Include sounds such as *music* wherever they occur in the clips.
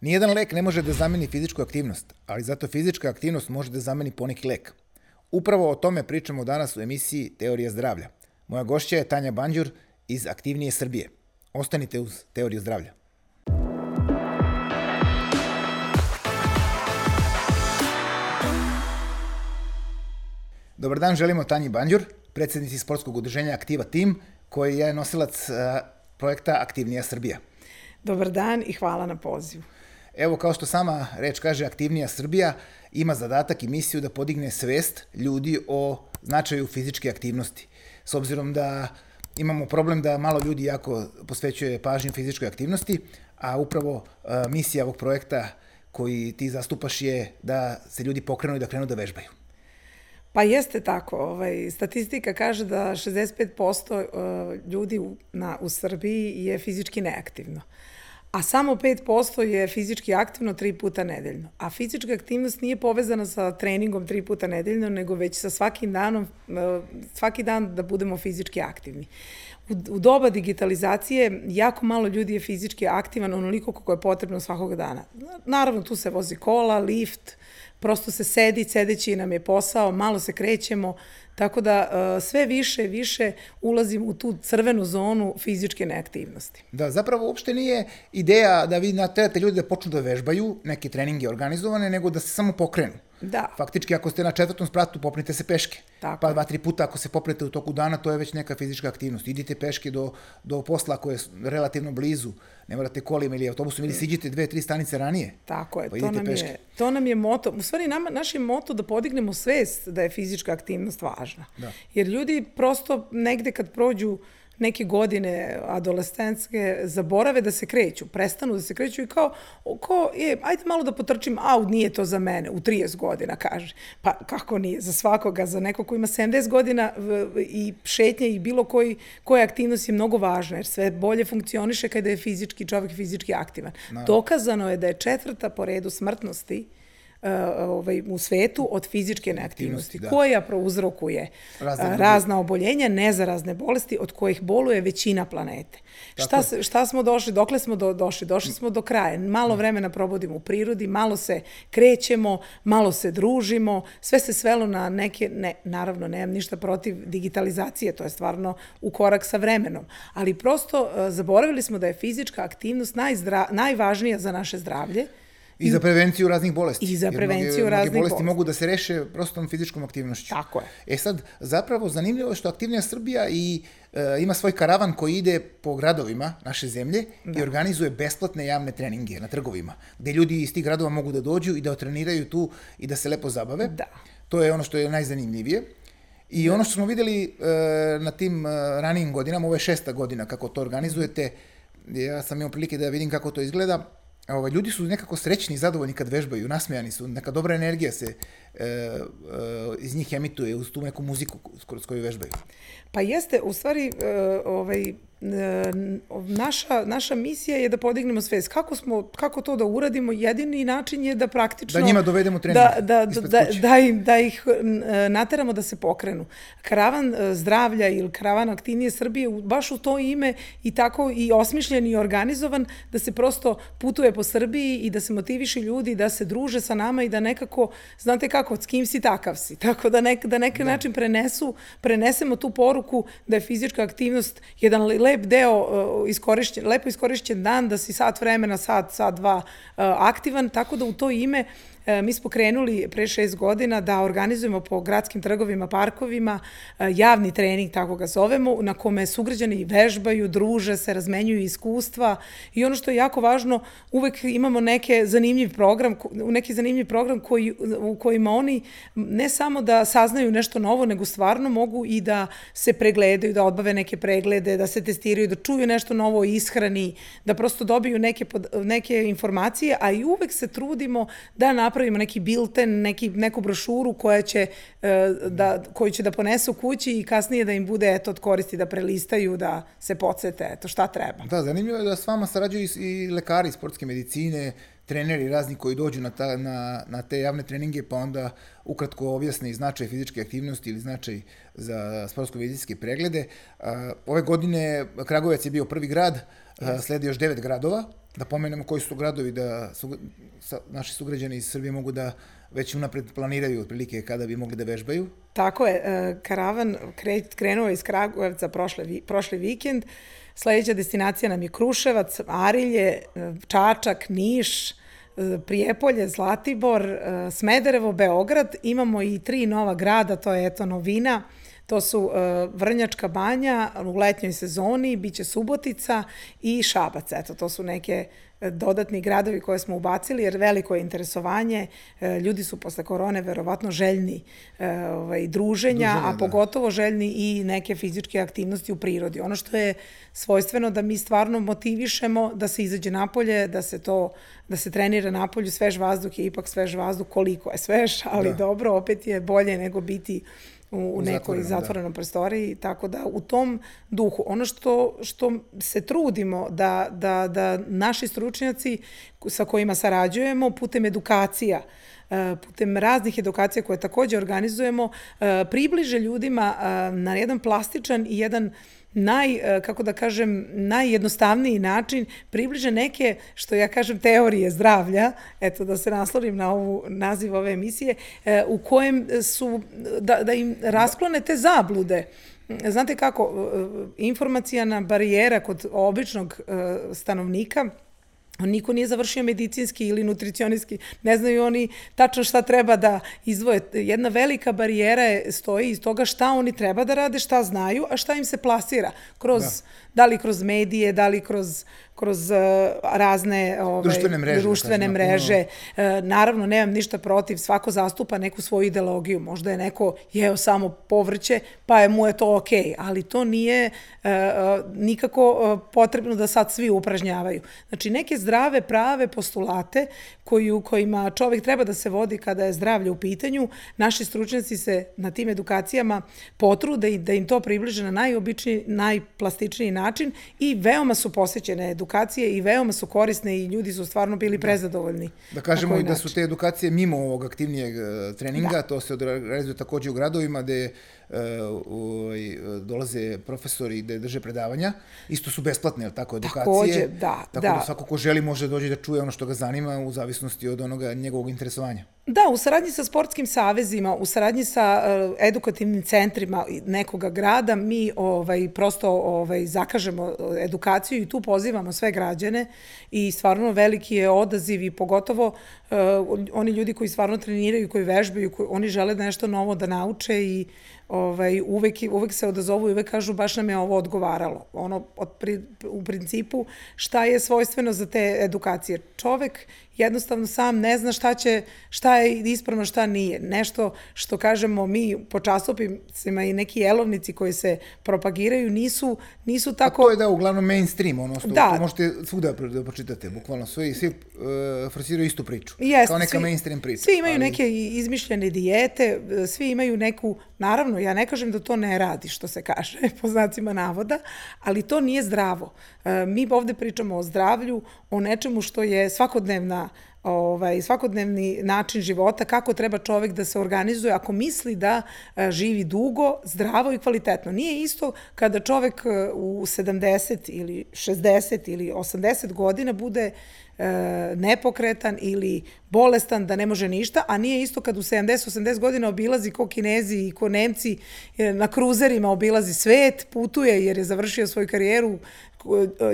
Nijedan lek ne može da zameni fizičku aktivnost, ali zato fizička aktivnost može da zameni poneki lek. Upravo o tome pričamo danas u emisiji Teorija zdravlja. Moja gošća je Tanja Banđur iz Aktivnije Srbije. Ostanite uz Teoriju zdravlja. Dobar dan, želimo Tanji Banđur, predsednici sportskog udruženja Aktiva Team, koji je nosilac uh, projekta Aktivnija Srbija. Dobar dan i hvala na pozivu. Evo, kao što sama reč kaže, Aktivnija Srbija ima zadatak i misiju da podigne svest ljudi o značaju fizičke aktivnosti. S obzirom da imamo problem da malo ljudi jako posvećuje pažnju fizičkoj aktivnosti, a upravo uh, misija ovog projekta koji ti zastupaš je da se ljudi pokrenu i da krenu da vežbaju. Pa jeste tako. Ovaj, statistika kaže da 65% uh, ljudi u, na, u Srbiji je fizički neaktivno. A samo 5% je fizički aktivno tri puta nedeljno. A fizička aktivnost nije povezana sa treningom tri puta nedeljno, nego već sa svakim danom, uh, svaki dan da budemo fizički aktivni. U, u doba digitalizacije jako malo ljudi je fizički aktivan onoliko kako je potrebno svakog dana. Naravno, tu se vozi kola, lift, prosto se sedi, sedeći nam je posao, malo se krećemo, tako da uh, sve više više ulazim u tu crvenu zonu fizičke neaktivnosti. Da, zapravo uopšte nije ideja da vi naterate ljudi da počnu da vežbaju, neke treninge organizovane, nego da se samo pokrenu. Da. Faktički, ako ste na četvrtom spratu, popnite se peške. Tako. Pa dva, tri puta ako se popnete u toku dana, to je već neka fizička aktivnost. Idite peške do, do posla koje je relativno blizu. Ne morate kolima ili autobusom ili siđite dve, tri stanice ranije. Tako je, pa to nam peške. je, to nam je moto. U stvari, nama, naš je moto da podignemo svest da je fizička aktivnost važna. Da. Jer ljudi prosto negde kad prođu neke godine adolescenske zaborave da se kreću, prestanu da se kreću i kao, kao je, ajde malo da potrčim, au, nije to za mene, u 30 godina, kaže. Pa kako nije, za svakoga, za neko ko ima 70 godina i šetnje i bilo koji, koja aktivnost je mnogo važna, jer sve bolje funkcioniše kada je fizički, čovjek fizički aktivan. No. Dokazano je da je četvrta po redu smrtnosti ovaj, u svetu od fizičke neaktivnosti, da. koja prouzrokuje Razne uh, razna oboljenja, nezarazne bolesti od kojih boluje većina planete. Šta, šta smo došli, dokle smo do, došli? Došli smo do kraja. Malo vremena provodimo u prirodi, malo se krećemo, malo se družimo, sve se svelo na neke, ne, naravno nemam ništa protiv digitalizacije, to je stvarno u korak sa vremenom, ali prosto uh, zaboravili smo da je fizička aktivnost najzdra, najvažnija za naše zdravlje, I za prevenciju raznih bolesti. I za prevenciju mnoge, raznih mnoge bolesti bolesti. mogu da se reše prostom fizičkom aktivnošću. Tako je. E sad, zapravo zanimljivo je što Aktivnija Srbija i e, ima svoj karavan koji ide po gradovima naše zemlje da. i organizuje besplatne javne treninge na trgovima, gde ljudi iz tih gradova mogu da dođu i da otreniraju tu i da se lepo zabave. Da. To je ono što je najzanimljivije. I da. ono što smo videli e, na tim e, ranijim godinama, ovo je šesta godina kako to organizujete, ja sam imao prilike da vidim kako to izgleda, ovaj, ljudi su nekako srećni i zadovoljni kad vežbaju, nasmejani su, neka dobra energija se e, e, iz njih emituje uz tu neku muziku kroz koju vežbaju. Pa jeste, u stvari, e, ovaj, naša, naša misija je da podignemo svest. Kako, smo, kako to da uradimo? Jedini način je da praktično... Da njima dovedemo trening da, da, da, da, im, da ih nateramo da se pokrenu. Karavan e, zdravlja ili karavan aktivnije Srbije baš u to ime i tako i osmišljen i organizovan da se prosto putuje po Srbiji i da se motiviše ljudi da se druže sa nama i da nekako, znate kako, s kim si takav si. *laughs* Tako da, nek, da neki da. način prenesu, prenesemo tu poruku da je fizička aktivnost jedan le- lep deo uh, iskorišćen, lepo iskorišćen dan, da si sat vremena, sat, sat, dva uh, aktivan, tako da u to ime mi smo krenuli pre šest godina da organizujemo po gradskim trgovima, parkovima e, javni trening, tako ga zovemo, na kome sugrađani vežbaju, druže se, razmenjuju iskustva. I ono što je jako važno, uvek imamo neke zanimljiv program, neki zanimljiv program koji, u kojima oni ne samo da saznaju nešto novo, nego stvarno mogu i da se pregledaju, da odbave neke preglede, da se testiraju, da čuju nešto novo o ishrani, da prosto dobiju neke, neke informacije, a i uvek se trudimo da napravimo neki bilten, neki, neku brošuru koja će, e, da, koju će da ponesu kući i kasnije da im bude eto, od koristi da prelistaju, da se podsete, eto šta treba. Da, zanimljivo je da s vama sarađuju i, lekari sportske medicine, treneri razni koji dođu na, ta, na, na te javne treninge, pa onda ukratko objasne i značaj fizičke aktivnosti ili značaj za sportsko-medicinske preglede. Ove godine Kragujevac je bio prvi grad, a, sledi još devet gradova Da pomenemo koji su to gradovi da su, sa, naši sugrađani iz Srbije mogu da već unapred planiraju otprilike kada bi mogli da vežbaju. Tako je, e, karavan kre, krenuo iz Kragujevca prošle, prošli vikend. Sledeća destinacija nam je Kruševac, Arilje, e, Čačak, Niš, e, Prijepolje, Zlatibor, Smederevo, Beograd. Imamo i tri nova grada, to je eto novina. To su uh, Vrnjačka banja u letnjoj sezoni, biće Subotica i Šabac. Eto, to su neke dodatni gradovi koje smo ubacili, jer veliko je interesovanje, e, ljudi su posle korone verovatno željni e, ovaj, druženja, Druženje, a da. pogotovo željni i neke fizičke aktivnosti u prirodi. Ono što je svojstveno da mi stvarno motivišemo da se izađe napolje, da se to da se trenira napolju, svež vazduh je ipak svež vazduh, koliko je svež, ali da. dobro, opet je bolje nego biti u, u nekoj da. zatvorenom da. prostoriji, tako da u tom duhu, ono što, što se trudimo da, da, da naši stručnjaci sa kojima sarađujemo putem edukacija, e, putem raznih edukacija koje takođe organizujemo, e, približe ljudima e, na jedan plastičan i jedan uh, naj, e, kako da kažem, najjednostavniji način približe neke, što ja kažem, teorije zdravlja, eto da se naslonim na ovu naziv ove emisije, e, u kojem su, da, da im rasklone te zablude. Znate kako, e, informacijana barijera kod običnog stanovnika Niko nije završio medicinski ili nutricionistski, ne znaju oni tačno šta treba da izvoje. Jedna velika barijera je, stoji iz toga šta oni treba da rade, šta znaju, a šta im se plasira. Kroz, da, da li kroz medije, da li kroz kroz uh, razne ove, društvene mreže. Da društvene kažem, mreže. Uh, naravno, nemam ništa protiv, svako zastupa neku svoju ideologiju. Možda je neko jeo samo povrće, pa je mu je to okej, okay, ali to nije uh, nikako potrebno da sad svi upražnjavaju. Znači, neke zdrave, prave postulate koju, kojima čovek treba da se vodi kada je zdravlje u pitanju, naši stručnjaci se na tim edukacijama potrude i da im to približe na najobičniji, najplastičniji način i veoma su posvećene edukacije edukacije i veoma su korisne i ljudi su stvarno bili da. prezadovoljni. Da kažemo i da su te edukacije mimo ovog aktivnijeg e, treninga, da. to se realizuje takođe u gradovima gde uh, uh, dolaze profesori da drže predavanja. Isto su besplatne, je tako, edukacije? Takođe, da. Tako da. da svako ko želi može dođe da čuje ono što ga zanima u zavisnosti od onoga njegovog interesovanja. Da, u saradnji sa sportskim savezima, u saradnji sa uh, edukativnim centrima nekoga grada, mi ovaj, prosto ovaj, zakažemo edukaciju i tu pozivamo sve građane i stvarno veliki je odaziv i pogotovo uh, oni ljudi koji stvarno treniraju, koji vežbaju, koji, oni žele nešto novo da nauče i ovaj, uvek, uvek se odazovu i uvek kažu baš nam je ovo odgovaralo. Ono, od, pri, u principu, šta je svojstveno za te edukacije? Čovek jednostavno sam ne zna šta će, šta je ispravno, šta nije. Nešto što kažemo mi po časopisima i neki jelovnici koji se propagiraju nisu, nisu tako... A to je da, uglavnom mainstream, ono što da. možete svuda da počitate, bukvalno svi, svi uh, forsiraju istu priču. Jest, kao neka svi, mainstream priča. Svi imaju ali... neke izmišljene dijete, svi imaju neku, naravno, ja ne kažem da to ne radi, što se kaže, *laughs* po znacima navoda, ali to nije zdravo. Uh, mi ovde pričamo o zdravlju, o nečemu što je svakodnevna ovaj, svakodnevni način života, kako treba čovek da se organizuje ako misli da e, živi dugo, zdravo i kvalitetno. Nije isto kada čovek e, u 70 ili 60 ili 80 godina bude e, nepokretan ili bolestan, da ne može ništa, a nije isto kad u 70-80 godina obilazi ko kinezi i ko nemci e, na kruzerima obilazi svet, putuje jer je završio svoju karijeru,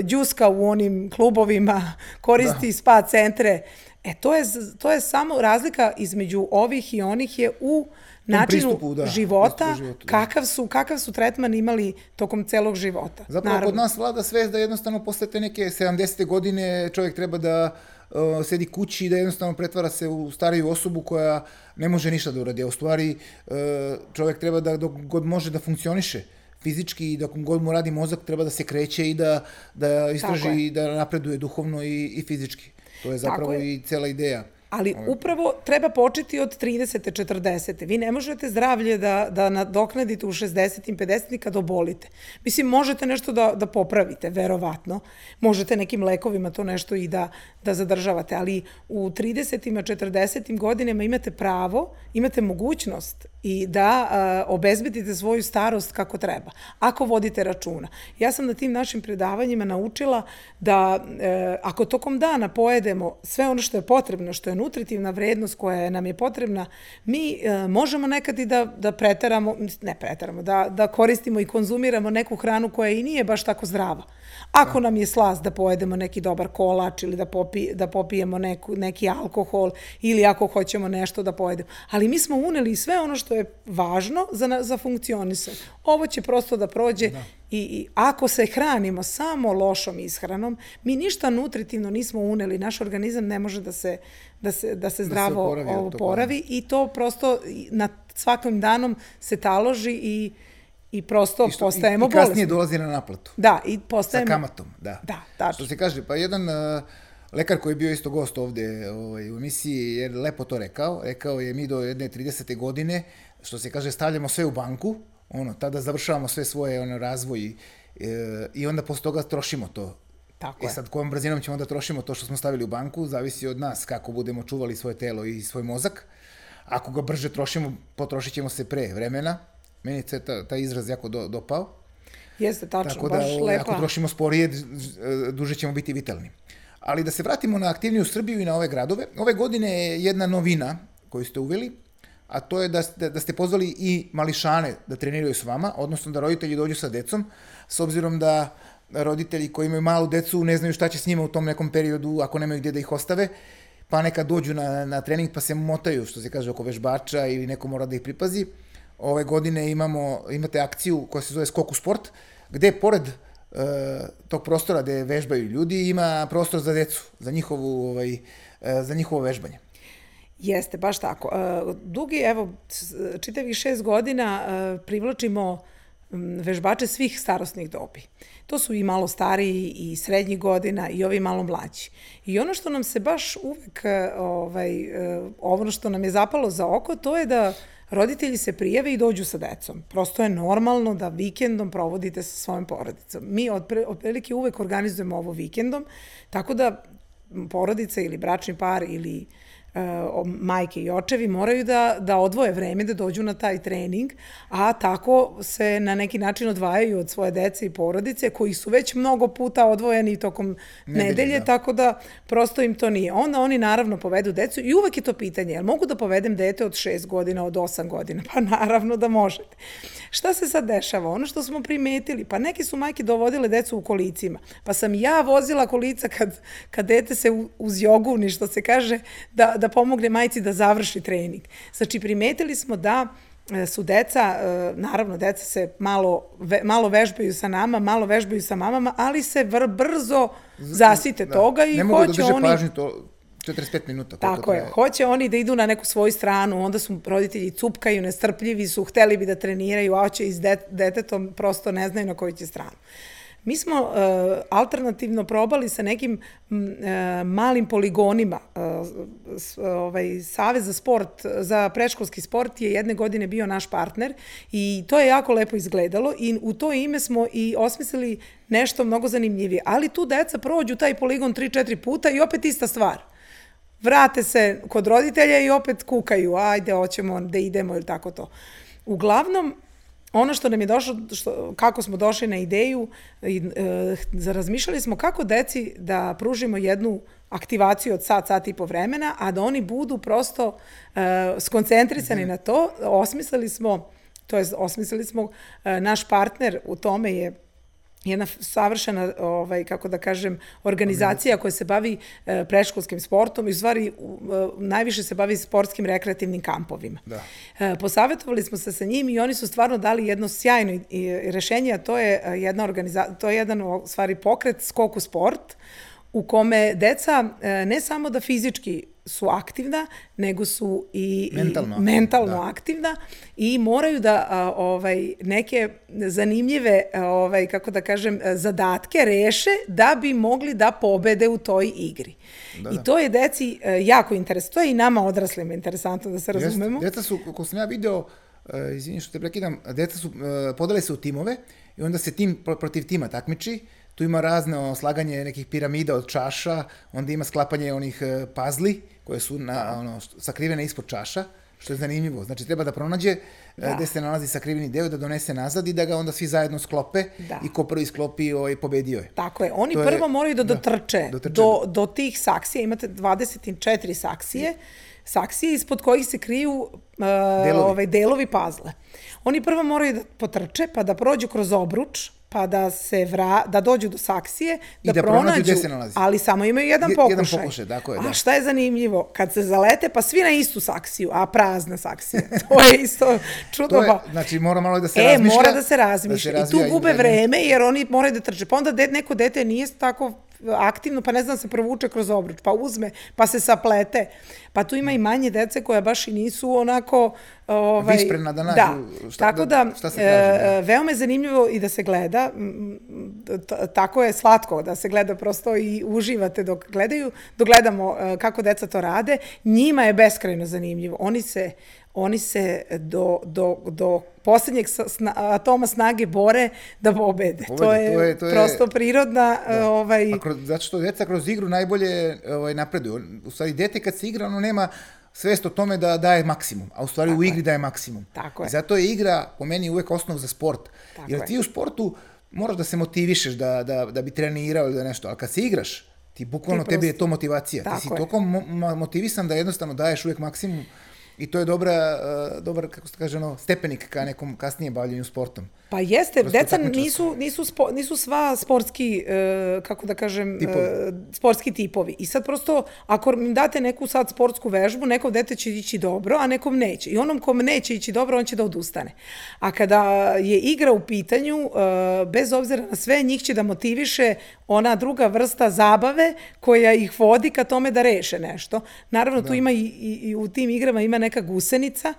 džuska u onim klubovima, koristi da. spa centre. E, to je, to je samo razlika između ovih i onih je u načinu pristupu, da, života, životu, da. kakav, su, kakav su tretman imali tokom celog života. Zapravo Naravno. kod nas vlada svest da jednostavno posle te neke 70. godine čovjek treba da uh, sedi kući i da jednostavno pretvara se u stariju osobu koja ne može ništa da uradi. A u stvari uh, čovjek treba da dok god može da funkcioniše fizički i dok god mu radi mozak treba da se kreće i da, da istraži i da napreduje duhovno i, i fizički. To je zapravo je. i cela ideja. Ali upravo treba početi od 30. 40. Vi ne možete zdravlje da, da nadoknadite u 60. 50. kad obolite. Mislim, možete nešto da, da popravite, verovatno. Možete nekim lekovima to nešto i da, da zadržavate, ali u 30. 40. godinama imate pravo, imate mogućnost i da a, obezbedite svoju starost kako treba, ako vodite računa. Ja sam na tim našim predavanjima naučila da e, ako tokom dana pojedemo sve ono što je potrebno, što je nutritivna vrednost koja nam je potrebna, mi e, možemo nekad i da, da preteramo, ne preteramo, da, da koristimo i konzumiramo neku hranu koja i nije baš tako zdrava. Ako nam je slast da pojedemo neki dobar kolač ili da, popi, da popijemo neku, neki alkohol ili ako hoćemo nešto da pojedemo. Ali mi smo uneli sve ono što je važno za, za funkcionisanje. Ovo će prosto da prođe da. I, I ako se hranimo samo lošom ishranom, mi ništa nutritivno nismo uneli, naš organizam ne može da se, da se, da se zdravo da se oporavi, oporavi i to prosto na svakim danom se taloži i i prosto I što, postajemo bolesni. I kasnije dolazi na naplatu. Da, i postajemo... Sa kamatom, da. Da, tačno. Što se kaže, pa jedan uh, lekar koji je bio isto gost ovde ovaj, u emisiji je lepo to rekao. Rekao je mi do jedne 30. godine, što se kaže, stavljamo sve u banku, ono, tada završavamo sve svoje ono, razvoj i, e, i onda posle toga trošimo to. Tako e sad, kojom brzinom ćemo da trošimo to što smo stavili u banku, zavisi od nas kako budemo čuvali svoje telo i svoj mozak. Ako ga brže trošimo, potrošit ćemo se pre vremena, Meni se ta, ta izraz jako do, dopao. Jeste, tačno, Tako da, baš ovaj, lepa. Ako trošimo sporije, duže ćemo biti vitalni. Ali da se vratimo na aktivniju Srbiju i na ove gradove. Ove godine je jedna novina koju ste uveli, a to je da ste, da ste pozvali i mališane da treniraju s vama, odnosno da roditelji dođu sa decom, s obzirom da roditelji koji imaju malu decu ne znaju šta će s njima u tom nekom periodu ako nemaju gde da ih ostave, pa nekad dođu na, na trening pa se motaju, što se kaže, oko vežbača ili neko mora da ih pripazi ove godine imamo, imate akciju koja se zove Skok u sport, gde pored e, tog prostora gde vežbaju ljudi ima prostor za decu, za, njihovu, ovaj, e, za njihovo vežbanje. Jeste, baš tako. E, dugi, evo, čitavih šest godina e, privlačimo vežbače svih starostnih dobi. To su i malo stariji i srednjih godina i ovi malo mlađi. I ono što nam se baš uvek, e, ovaj, ovo što nam je zapalo za oko, to je da roditelji se prijave i dođu sa decom. Prosto je normalno da vikendom provodite sa svojom porodicom. Mi otprilike uvek organizujemo ovo vikendom, tako da porodica ili bračni par ili uh, majke i očevi moraju da, da odvoje vreme da dođu na taj trening, a tako se na neki način odvajaju od svoje dece i porodice koji su već mnogo puta odvojeni tokom nedelje, nedelje da. tako da prosto im to nije. Onda oni naravno povedu decu i uvek je to pitanje, jel mogu da povedem dete od 6 godina, od 8 godina? Pa naravno da možete. Šta se sad dešava? Ono što smo primetili, pa neki su majke dovodile decu u kolicima, pa sam ja vozila kolica kad, kad dete se uz joguvni, što se kaže, da, da pomogne majci da završi trening. Znači, primetili smo da e, su deca, e, naravno deca se malo, ve, malo vežbaju sa nama, malo vežbaju sa mamama, ali se vr, brzo zasite da. toga i ne mogu da hoće da oni... pažnju to 45 minuta. Tako je. Hoće oni da idu na neku svoju stranu, onda su roditelji cupkaju, nestrpljivi su, hteli bi da treniraju, a hoće i s detetom prosto ne znaju na koju će stranu. Mi smo uh, alternativno probali sa nekim uh, malim poligonima. Uh, s, ovaj, Savez za sport, za preškolski sport je jedne godine bio naš partner i to je jako lepo izgledalo i u to ime smo i osmislili nešto mnogo zanimljivije. Ali tu deca prođu taj poligon 3-4 puta i opet ista stvar vrate se kod roditelja i opet kukaju, ajde, hoćemo da idemo ili tako to. Uglavnom, ono što nam je došlo, što, kako smo došli na ideju, i, e, razmišljali smo kako deci da pružimo jednu aktivaciju od sat, sat i po vremena, a da oni budu prosto e, skoncentrisani mm -hmm. na to. Osmislili smo, to je, osmislili smo, e, naš partner u tome je jedna savršena, ovaj, kako da kažem, organizacija koja se bavi e, preškolskim sportom i u stvari e, najviše se bavi sportskim rekreativnim kampovima. Da. E, posavetovali smo se sa njim i oni su stvarno dali jedno sjajno i, i rešenje, a to je e, jedna organizacija, to je jedan u stvari pokret Skoku sport, u kome deca e, ne samo da fizički su aktivna, nego su i mentalno, i mentalno da. aktivna i moraju da a, ovaj neke zanimljive ovaj kako da kažem zadatke reše da bi mogli da pobede u toj igri. Da, da. I to je deci e, jako interesantno. To je i nama odraslima interesantno da se razumemo. Deca su, kako sam ja video, uh, izvini što te prekidam, deca su, podele se u timove i onda se tim protiv tima takmiči tu ima razne slaganje nekih piramida od čaša, onda ima sklapanje onih pazli koje su na, ono, sakrivene ispod čaša, što je zanimljivo. Znači, treba da pronađe e, da. gde se nalazi sakriveni deo, da donese nazad i da ga onda svi zajedno sklope da. i ko prvi sklopi ovaj, pobedio je. Tako je. Oni to prvo je, moraju da, da dotrče, da, dotrče do, do tih saksija. Imate 24 saksije, saksije ispod kojih se kriju uh, delovi. Ovaj, delovi pazle. Oni prvo moraju da potrče, pa da prođu kroz obruč, pa da se vra, da dođu do saksije, da, da pronađu, gde se nalazi. ali samo imaju jedan pokušaj. Jedan pokušaj, tako je, da. A šta je zanimljivo? Kad se zalete, pa svi na istu saksiju, a prazna saksija. *laughs* To je isto čudo. je, znači, mora malo da se e, razmišlja. E, mora da se razmišlja. Da se I tu gube vreme, jer oni moraju da trče. Pa onda de, neko dete nije tako aktivno, pa ne znam, se provuče kroz obruč, pa uzme, pa se saplete. Pa tu ima i manje dece koja baš i nisu onako... Ovaj, Visprena da nađu da. Šta, Tako da, šta se kaže, da. veoma je zanimljivo i da se gleda, tako je slatko da se gleda prosto i uživate dok gledaju, dok gledamo e, kako deca to rade, njima je beskrajno zanimljivo. Oni se, oni se do, do, do poslednjeg sna, atoma snage bore da pobede. pobede to, je to, je, to je prosto prirodna... Da. Ovaj... A kroz, zato što deca kroz igru najbolje ovaj, napreduju. U stvari, dete kad se igra, ono nema svest o tome da daje maksimum, a u stvari Tako u igri je. daje maksimum. Tako. I zato je igra po meni uvek osnov za sport. Tako Jer ti je. u sportu moraš da se motivišeš da, da, da bi trenirao ili da nešto, ali kad se igraš, ti bukvalno ti prosto... tebi je to motivacija. Tako ti si toliko mo motivisan da jednostavno daješ uvek maksimum i to je dobra, uh, dobar, kako se kaže, ono, stepenik ka nekom kasnijem bavljanju sportom. Pa jeste, Prosto deca nisu, nisu, spo, nisu sva sportski, uh, kako da kažem, tipovi. Uh, sportski tipovi. I sad prosto, ako im date neku sad sportsku vežbu, nekom dete će ići dobro, a nekom neće. I onom kom neće ići dobro, on će da odustane. A kada je igra u pitanju, uh, bez obzira na sve, njih će da motiviše ona druga vrsta zabave koja ih vodi ka tome da reše nešto. Naravno, da. tu ima i, i, i u tim igrama ima neka gusenica,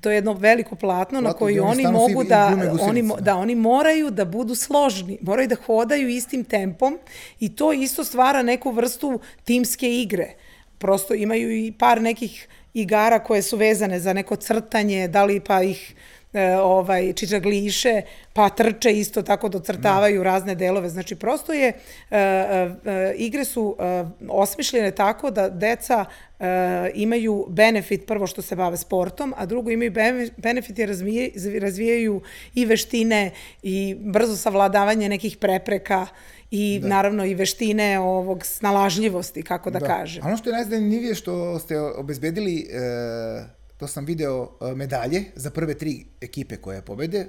to je jedno veliko platno, platno na koji oni mogu da, oni, da, oni moraju da budu složni, moraju da hodaju istim tempom i to isto stvara neku vrstu timske igre. Prosto imaju i par nekih igara koje su vezane za neko crtanje, da li pa ih ovaj čičagliše, pa trče isto tako docrtavaju da. razne delove. Znači prosto je e, e, igre su e, osmišljene tako da deca e, imaju benefit prvo što se bave sportom, a drugo imaju benefit jer razvijaju i veštine i brzo savladavanje nekih prepreka i da. naravno i veštine ovog snalažljivosti, kako da, da. kažem. A ono što je najzanimljivije što ste obezbedili e to sam video e, medalje za prve tri ekipe koje pobede,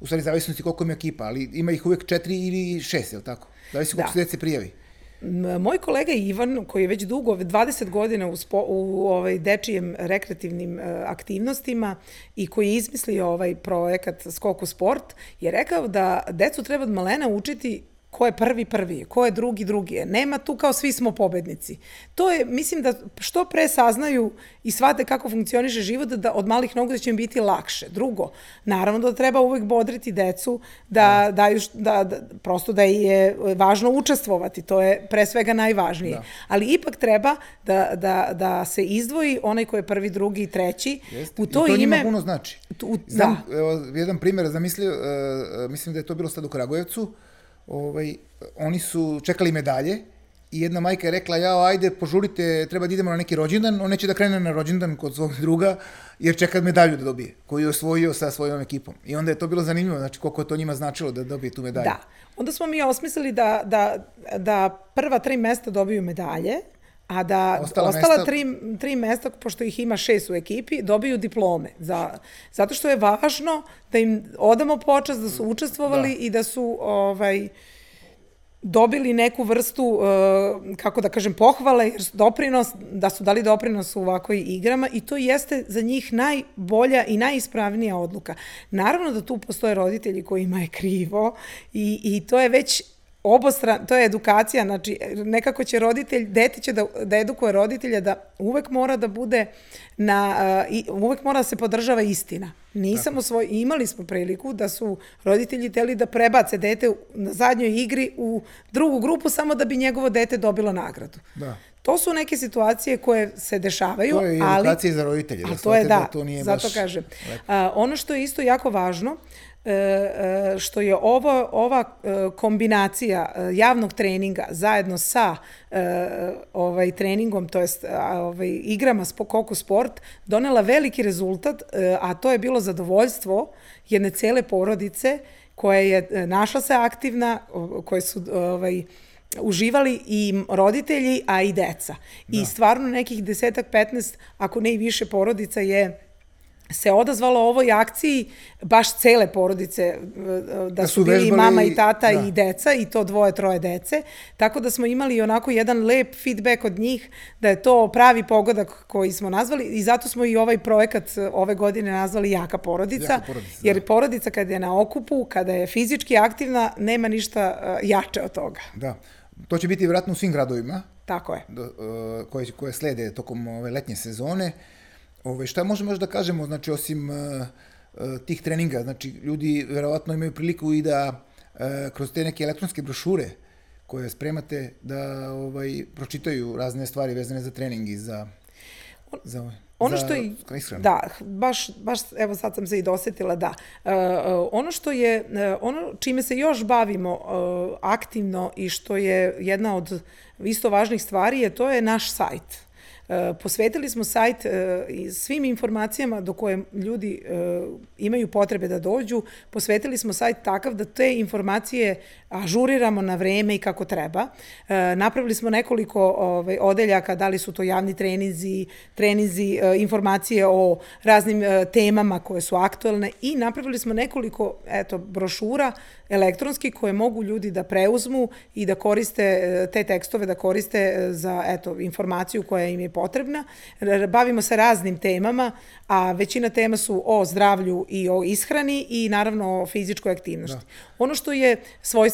u stvari zavisnosti koliko ima ekipa, ali ima ih uvek četiri ili šest, je li tako? Zavisi koliko da. se dece prijavi. Moj kolega Ivan, koji je već dugo, 20 godina u, spo, u ovaj dečijem rekreativnim uh, aktivnostima i koji je izmislio ovaj projekat Skok u sport, je rekao da decu treba od malena učiti ko je prvi prvi, ko je drugi drugi. Nema tu kao svi smo pobednici. To je, mislim da što pre saznaju i shvate kako funkcioniše život, da od malih nogu da će im biti lakše. Drugo, naravno da treba uvek bodriti decu, da, da. daju, da, da, prosto da je važno učestvovati, to je pre svega najvažnije. Da. Ali ipak treba da, da, da se izdvoji onaj ko je prvi, drugi i treći. Jeste. U to, I to ime, njima puno znači. Tu, Znam, da. evo, jedan primjer zamislio, uh, mislim da je to bilo sad u Kragujevcu, ovaj, oni su čekali medalje i jedna majka je rekla, ja, ajde, požurite, treba da idemo na neki rođendan, on neće da krene na rođendan kod svog *laughs* druga, jer čeka medalju da dobije, koju je osvojio sa svojom ekipom. I onda je to bilo zanimljivo, znači koliko je to njima značilo da dobije tu medalju. Da. Onda smo mi osmislili da, da, da prva tri mesta dobiju medalje, a da ostala, ostala mesta... tri, tri mesta, pošto ih ima šest u ekipi, dobiju diplome. Za, zato što je važno da im odamo počast da su učestvovali da. i da su ovaj, dobili neku vrstu, uh, kako da kažem, pohvale, jer doprinos, da su dali doprinos u ovakvoj igrama i to jeste za njih najbolja i najispravnija odluka. Naravno da tu postoje roditelji kojima je krivo i, i to je već obostran, to je edukacija, znači nekako će roditelj, dete će da, da edukuje roditelja da uvek mora da bude na, uh, uvek mora da se podržava istina. Nisam svoj, imali smo priliku da su roditelji teli da prebace dete na zadnjoj igri u drugu grupu samo da bi njegovo dete dobilo nagradu. Da. To su neke situacije koje se dešavaju, To je i ali... edukacija za roditelje. Da to je shvate da, to nije zato baš kažem. lepo. A, ono što je isto jako važno, e, što je ovo, ova e, kombinacija e, javnog treninga zajedno sa e, ovaj treningom, to jest ovaj, igrama Koko Sport, donela veliki rezultat, e, a to je bilo zadovoljstvo jedne cele porodice koja je e, našla se aktivna, koje su ovaj, uživali i roditelji, a i deca. I stvarno nekih desetak, 15, ako ne i više porodica je se odazvalo ovoj akciji baš cele porodice e, da, Da su, bili i vežbali mama i- tata da. i deca i to dvoje, troje dece. Tako da smo imali onako jedan lep feedback od njih da je to pravi pogodak koji smo nazvali i zato smo i ovaj projekat e, ove godine nazvali Jaka porodica. Jaka porodica, da. jer porodica kada je na okupu, kada je fizički aktivna, nema ništa e, jače od toga. Da. To će biti vjerojatno u svim gradovima Tako je. da, e, koje, koje slede tokom ove letnje sezone. Ove, šta možemo još da kažemo, znači, osim e, tih treninga, znači, ljudi verovatno imaju priliku i da e, kroz te neke elektronske brošure koje spremate, da ovaj, pročitaju razne stvari vezane za trening i za, za, Ono za što je, ishranu. da, baš, baš, evo sad sam se i dosetila, da. E, ono što je, ono čime se još bavimo e, aktivno i što je jedna od isto važnih stvari je, to je naš sajt. E, posvetili smo sajt e, i svim informacijama do koje ljudi e, imaju potrebe da dođu, posvetili smo sajt takav da te informacije ažuriramo na vreme i kako treba. E, napravili smo nekoliko ovaj, odeljaka, da li su to javni trenizi, trenizi, e, informacije o raznim e, temama koje su aktuelne i napravili smo nekoliko eto, brošura elektronski koje mogu ljudi da preuzmu i da koriste e, te tekstove, da koriste e, za eto, informaciju koja im je potrebna. Bavimo se raznim temama, a većina tema su o zdravlju i o ishrani i naravno o fizičkoj aktivnosti. Da. Ono što je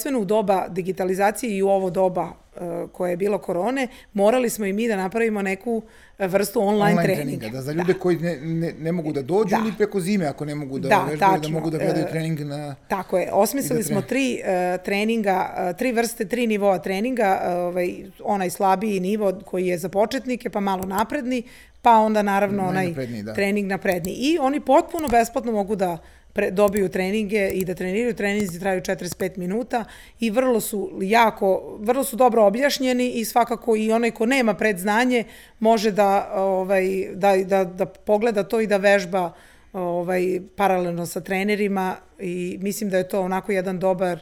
svojstveno u doba digitalizacije i u ovo doba e, koje je bilo korone, morali smo i mi da napravimo neku e, vrstu online, online treninga. treninga. Da, za ljude koji ne, ne, ne mogu da dođu Da. ili preko zime ako ne mogu da, Da, vežbaju, da mogu da gledaju E, trening na... Tako je, osmislili da smo tri uh, treninga, uh, tri vrste, tri nivoa treninga, uh, ovaj, onaj slabiji nivo koji je za početnike, pa malo napredni, pa onda naravno onaj da. trening napredni. I oni potpuno besplatno mogu da pre, dobiju treninge i da treniraju. Treninzi traju 45 minuta i vrlo su jako, vrlo su dobro objašnjeni i svakako i onaj ko nema predznanje može da, ovaj, da, da, da pogleda to i da vežba ovaj, paralelno sa trenerima i mislim da je to onako jedan dobar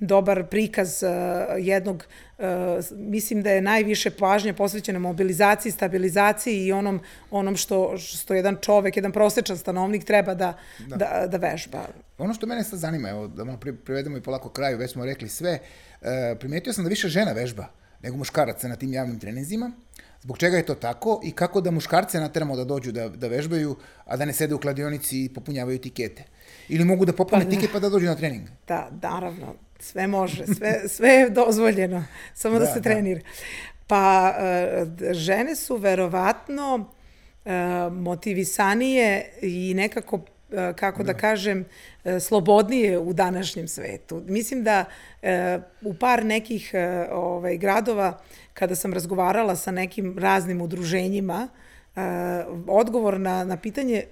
dobar prikaz uh, jednog, uh, mislim da je najviše pažnje posvećena mobilizaciji, stabilizaciji i onom, onom što, što jedan čovek, jedan prosečan stanovnik treba da, da. da, da vežba. Ono što mene sad zanima, evo, da malo pri- privedemo i polako kraju, već smo rekli sve, e, primetio sam da više žena vežba nego muškaraca na tim javnim treninzima. Zbog čega je to tako i kako da muškarce nateramo da dođu da, da vežbaju, a da ne sede u kladionici i popunjavaju tikete? Ili mogu da popune Pa, tiket pa da dođu na trening? Da, naravno, sve može, sve, sve je dozvoljeno, samo da, Da, se da. trenira. Pa, uh, žene su verovatno uh, motivisanije i nekako, uh, kako da, da kažem, slobodnije u današnjem svetu. Mislim da u par nekih ovaj, gradova, kada sam razgovarala sa nekim raznim udruženjima, odgovor na, na pitanje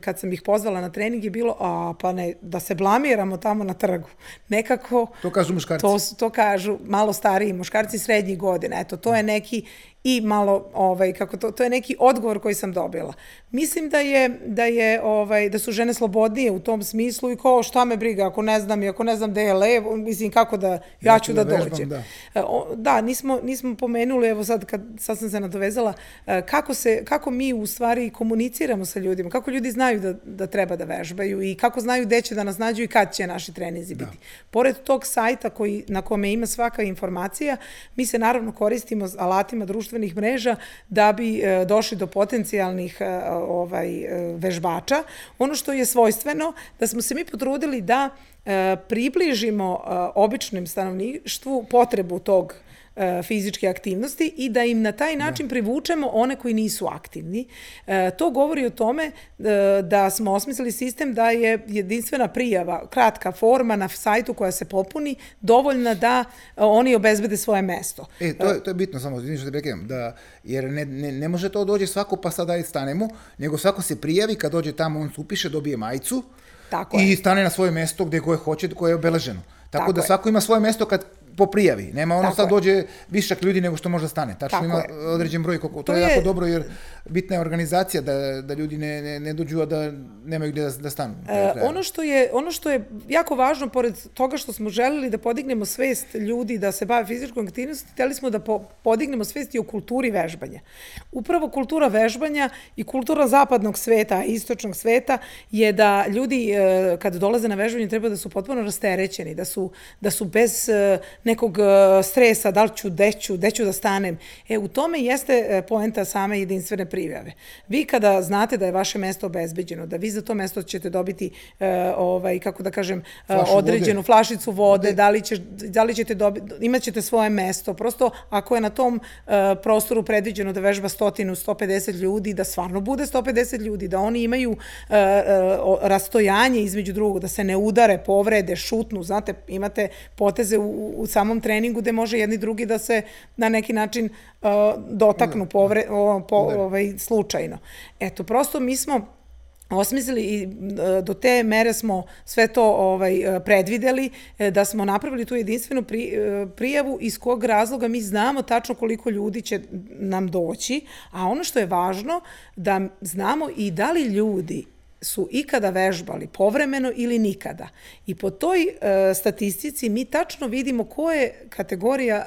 kad sam ih pozvala na trening je bilo, a pa ne, da se blamiramo tamo na trgu. Nekako... To kažu muškarci. To, to kažu malo stariji muškarci srednjih godina. Eto, to je neki i malo, ovaj, kako to, to je neki odgovor koji sam dobila. Mislim da je, da je, ovaj, da su žene slobodnije u tom smislu i kao šta me briga, ako ne znam i ako ne znam gde je levo, mislim kako da, ja, ću da, da vežbam, dođem. da. E, da, nismo, nismo pomenuli, evo sad, kad, sad sam se nadovezala, e, kako, se, kako mi u stvari komuniciramo sa ljudima, kako ljudi znaju da, da treba da vežbaju i kako znaju gde će da nas nađu i kad će naši trenizi biti. Pored tog sajta koji, na kome ima svaka informacija, mi se naravno koristimo alatima društvenog društvenih mreža da bi e, došli do potencijalnih e, ovaj, e, vežbača. Ono što je svojstveno, da smo se mi potrudili da približimo običnim stanovništvu potrebu tog E, fizičke aktivnosti i da im na taj način da. privučemo one koji nisu aktivni. E, to govori o tome e, da smo osmislili sistem da je jedinstvena prijava, kratka forma na sajtu koja se popuni, dovoljna da oni obezbede svoje mesto. E, to je, to je bitno, samo što da rekam, da, jer ne, ne, ne može to dođe svako pa sad stanemo, nego svako se prijavi, kad dođe tamo on se upiše, dobije majicu, Tako i je. stane na svoje mesto gde koje hoće, koje je obeleženo. Tako, Tako da je. svako ima svoje mesto kad po prijavi. Nema ono Tako sad je. dođe višak ljudi nego što može da stane. Tačno Tako ima je. određen broj. Koliko, to, to je jako dobro jer bitna je organizacija da, da ljudi ne, ne, ne dođu, a da nemaju gde da, da stanu. E, ono, što je, ono što je jako važno, pored toga što smo želeli da podignemo svest ljudi da se bave fizičkom aktivnosti, hteli smo da po, podignemo svest i o kulturi vežbanja. Upravo kultura vežbanja i kultura zapadnog sveta, istočnog sveta je da ljudi e, kad dolaze na vežbanje treba da su potpuno rasterećeni, da su, da su bez e, nekog e, stresa, da li ću, deću, deću da stanem. E, u tome jeste e, poenta same jedinstvene prijave. Vi kada znate da je vaše mesto obezbeđeno, da vi za to mesto ćete dobiti, e, ovaj, kako da kažem, Flašu određenu vode. flašicu vode, da li, će, da li ćete dobiti, imat ćete svoje mesto. Prosto, ako je na tom prostoru predviđeno da vežba stotinu, 150 ljudi, da stvarno bude 150 ljudi, da oni imaju rastojanje između drugog, da se ne udare, povrede, šutnu, znate, imate poteze u, u samom treningu gde može jedni drugi da se na neki način uh, dotaknu povre, o, po, ovaj, slučajno. Eto, prosto mi smo osmislili i uh, do te mere smo sve to ovaj uh, predvideli uh, da smo napravili tu jedinstvenu pri, prijavu iz kog razloga mi znamo tačno koliko ljudi će nam doći, a ono što je važno da znamo i da li ljudi su ikada vežbali povremeno ili nikada. I po toj uh, statistici mi tačno vidimo ko je kategorija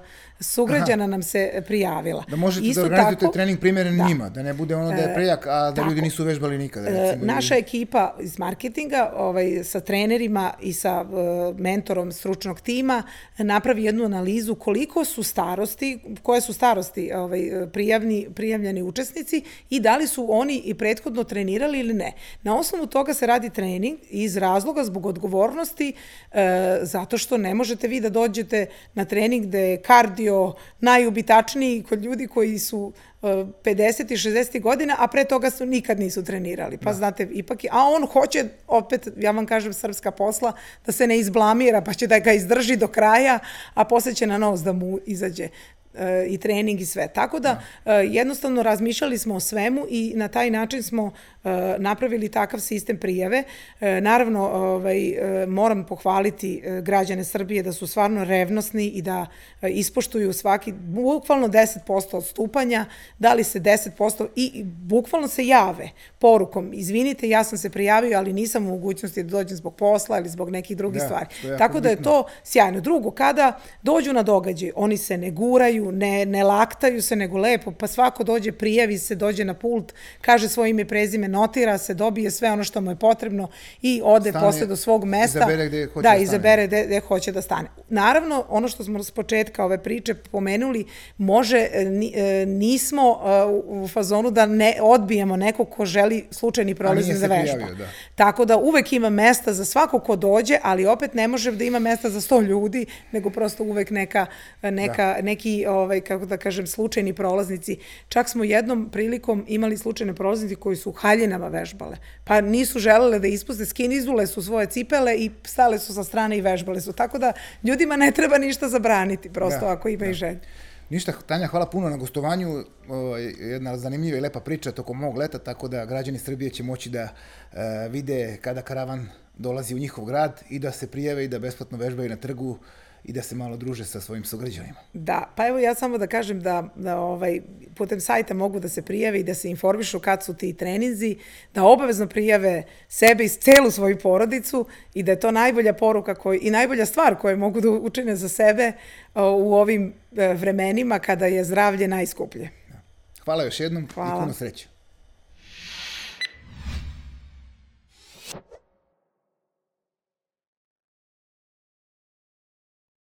uh, sugrađana Aha. nam se prijavila. Da možete da Isto da organizujete tako, trening primjeren da. njima, da ne bude ono da je e, prejak, a da tako. ljudi nisu vežbali nikada. E, recimo, Naša ili... ekipa iz marketinga ovaj, sa trenerima i sa uh, mentorom stručnog tima napravi jednu analizu koliko su starosti, koje su starosti ovaj, prijavni, prijavljeni učesnici i da li su oni i prethodno trenirali ili ne. Na osnovu toga se radi trening iz razloga zbog odgovornosti, uh, zato što ne možete vi da dođete na trening gde je kardio bio najubitačniji kod ljudi koji su 50 uh, i 60 godina, a pre toga su nikad nisu trenirali. Pa da. znate, ipak je, a on hoće, opet, ja vam kažem, srpska posla, da se ne izblamira, pa će da ga izdrži do kraja, a posle će na nos da mu izađe i trening i sve. Tako da, da. jednostavno razmišljali smo o svemu i na taj način smo napravili takav sistem prijave. Naravno, ovaj, moram pohvaliti građane Srbije da su stvarno revnosni i da ispoštuju svaki, bukvalno 10% odstupanja, dali se 10% i bukvalno se jave porukom, izvinite, ja sam se prijavio, ali nisam u mogućnosti da dođem zbog posla ili zbog nekih drugih da, stvari. Tako da je to sjajno. Drugo, kada dođu na događaj, oni se ne guraju, ne, ne laktaju se, nego lepo, pa svako dođe, prijavi se, dođe na pult, kaže svoje ime, prezime, notira se, dobije sve ono što mu je potrebno i ode stane, posle do svog mesta. Izabere gde hoće da, da izabere gde, gde hoće da stane. Naravno, ono što smo s početka ove priče pomenuli, može, e, e, nismo e, u fazonu da ne odbijemo nekog ko želi slučajni prolaznik za vežba. da. Tako da uvek ima mesta za svako ko dođe, ali opet ne može da ima mesta za 100 ljudi, nego prosto uvek neka, neka, da. neki ovaj, kako da kažem, slučajni prolaznici. Čak smo jednom prilikom imali slučajne prolaznici koji su u haljinama vežbale. Pa nisu želele da ispuste, skinizule su svoje cipele i stale su sa strane i vežbale su. Tako da ljudima ne treba ništa zabraniti, prosto da, ako imaju da. želju. Ništa, Tanja, hvala puno na gostovanju. Jedna zanimljiva i lepa priča tokom mog leta, tako da građani Srbije će moći da e, vide kada karavan dolazi u njihov grad i da se prijave i da besplatno vežbaju na trgu i da se malo druže sa svojim sugrađanima. Da, pa evo ja samo da kažem da, da ovaj, putem sajta mogu da se prijave i da se informišu kad su ti treninzi, da obavezno prijave sebe i celu svoju porodicu i da je to najbolja poruka koji, i najbolja stvar koju mogu da učine za sebe u ovim e, vremenima kada je zdravlje najskuplje. Hvala još jednom Hvala. i puno sreće.